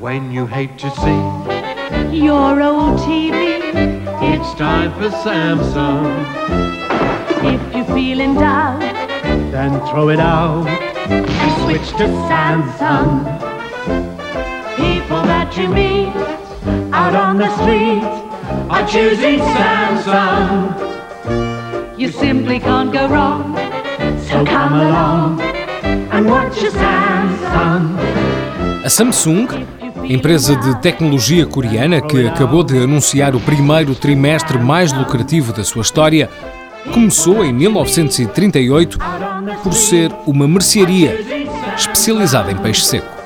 When you hate to see Your old TV. it's time for Samsung, If you feel in doubt, then throw it out. And switch to Samsung. People that you meet out on the street are choosing Samsung. You simply can't go wrong. So come along and watch your Samsung. A Samsung, empresa de tecnologia coreana que acabou de anunciar o primeiro trimestre mais lucrativo da sua história, começou em 1938 por ser uma mercearia especializada em peixe seco.